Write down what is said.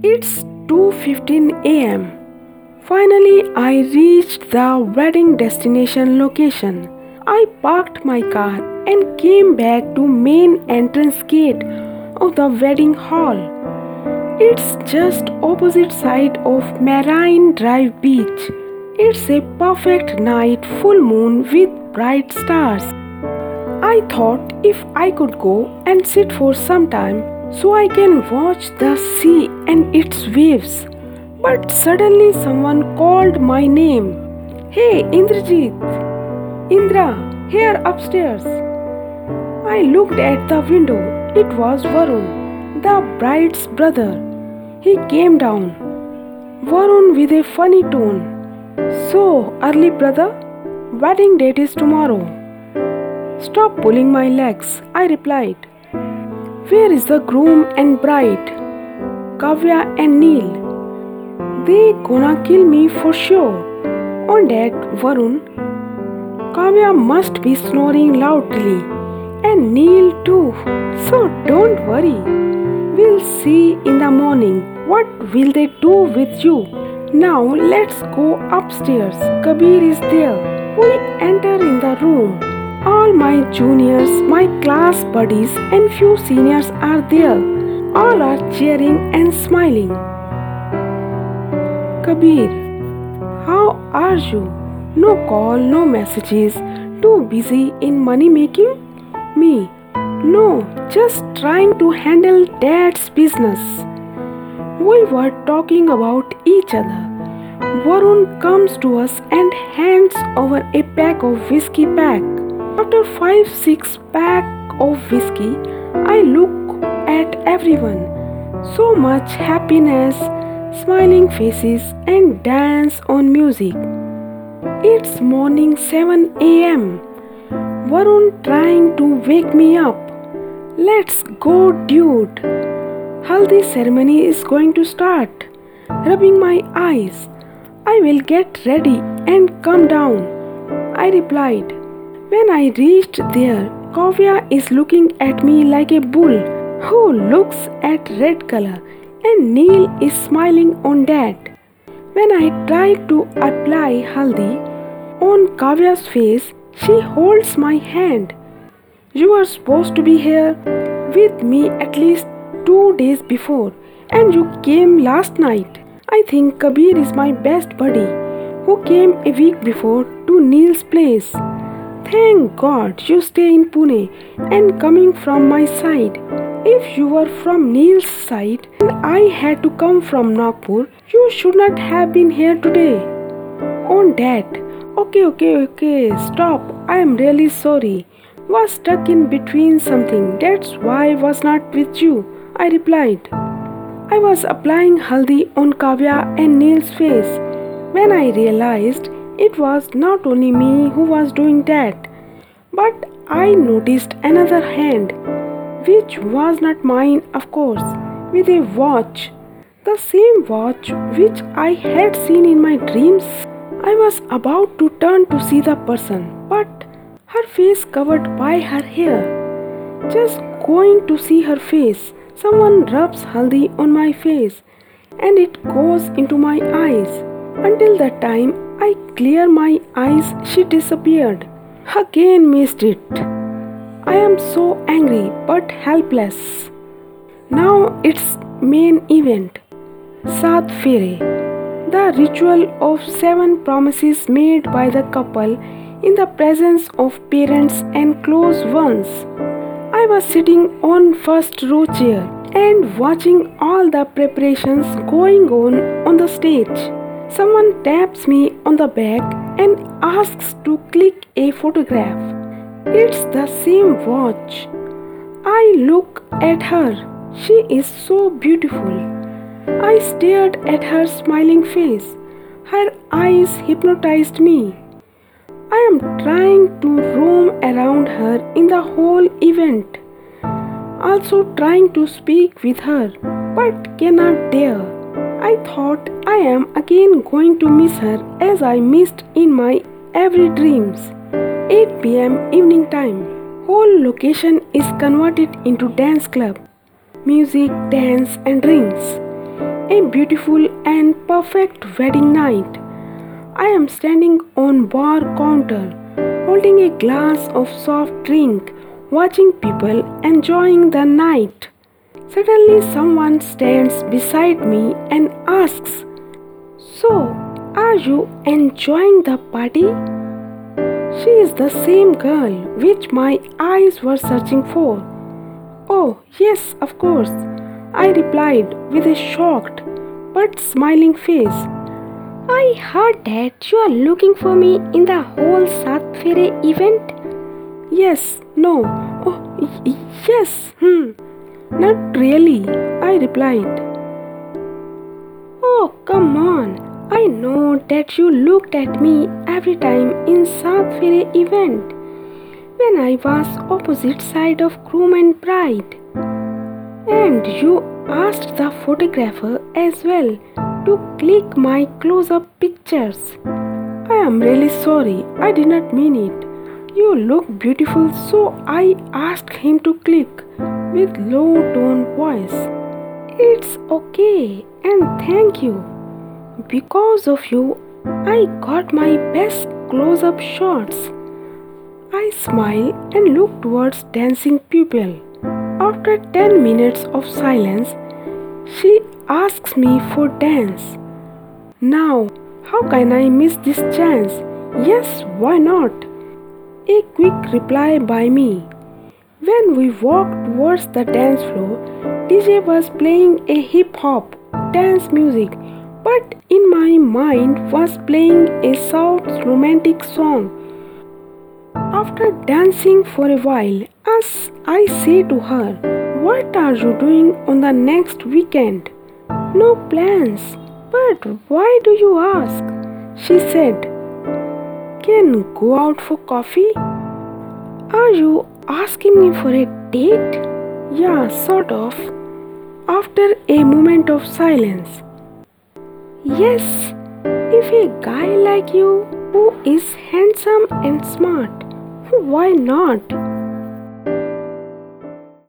It's 2:15 a.m. Finally, I reached the wedding destination location. I parked my car and came back to main entrance gate of the wedding hall. It's just opposite side of Marine Drive Beach. It's a perfect night, full moon with bright stars. I thought if I could go and sit for some time so I can watch the sea and its waves. But suddenly someone called my name. Hey Indrajit! Indra, here upstairs. I looked at the window. It was Varun, the bride's brother. He came down. Varun with a funny tone. So, early brother, wedding date is tomorrow. Stop pulling my legs, I replied. Where is the groom and bride? Kavya and Neil. They gonna kill me for sure. On that, Varun. Kavya must be snoring loudly. And Neil too. So don't worry. We'll see in the morning. What will they do with you? Now let's go upstairs. Kabir is there. We enter in the room. All my juniors, my class buddies, and few seniors are there. All are cheering and smiling. Kabir, how are you? No call, no messages. Too busy in money making? Me, no, just trying to handle dad's business. We were talking about each other. Varun comes to us and hands over a pack of whiskey pack. After 5 6 pack of whiskey, I look at everyone. So much happiness, smiling faces, and dance on music. It's morning 7 am. Varun trying to wake me up. Let's go, dude. Haldi ceremony is going to start. Rubbing my eyes. I will get ready and come down. I replied. When I reached there, Kavya is looking at me like a bull who looks at red color, and Neil is smiling on that. When I try to apply haldi on Kavya's face, she holds my hand. You were supposed to be here with me at least two days before, and you came last night. I think Kabir is my best buddy who came a week before to Neil's place. Thank God you stay in Pune and coming from my side. If you were from Neil's side and I had to come from Nagpur, you should not have been here today. On that, okay, okay, okay, stop. I am really sorry. Was stuck in between something. That's why I was not with you. I replied. I was applying haldi on Kavya and Neil's face when I realized it was not only me who was doing that, but I noticed another hand, which was not mine, of course, with a watch. The same watch which I had seen in my dreams. I was about to turn to see the person, but her face covered by her hair. Just going to see her face, someone rubs haldi on my face and it goes into my eyes. Until the time I clear my eyes, she disappeared. Again missed it. I am so angry but helpless. Now it's main event. Saat Fere. The ritual of seven promises made by the couple in the presence of parents and close ones. I was sitting on first row chair and watching all the preparations going on on the stage. Someone taps me on the back and asks to click a photograph. It's the same watch. I look at her. She is so beautiful. I stared at her smiling face. Her eyes hypnotized me. I am trying to roam around her in the whole event. Also trying to speak with her, but cannot dare. I thought I am again going to miss her as I missed in my every dreams. 8 pm evening time. Whole location is converted into dance club. Music, dance and drinks. A beautiful and perfect wedding night. I am standing on bar counter holding a glass of soft drink watching people enjoying the night. Suddenly someone stands beside me and asks, "So, are you enjoying the party?" She is the same girl which my eyes were searching for. Oh, yes, of course, I replied with a shocked but smiling face. I heard that you are looking for me in the whole Saat Fere event. Yes, no, oh, yes, hmm, not really, I replied. Oh, come on. I know that you looked at me every time in Saat event when I was opposite side of groom and bride. And you asked the photographer as well to click my close-up pictures. I am really sorry, I did not mean it. You look beautiful, so I asked him to click with low tone voice. It's okay and thank you. Because of you, I got my best close up shots. I smile and look towards dancing pupil. After 10 minutes of silence, she asks me for dance. Now, how can I miss this chance? Yes, why not? A quick reply by me. When we walked towards the dance floor, DJ was playing a hip hop dance music, but in my mind was playing a soft romantic song. After dancing for a while, as I say to her, What are you doing on the next weekend? No plans. But why do you ask? She said, Can go out for coffee? Are you asking me for a date? Yeah, sort of. After a moment of silence, Yes, if a guy like you who is handsome and smart, why not?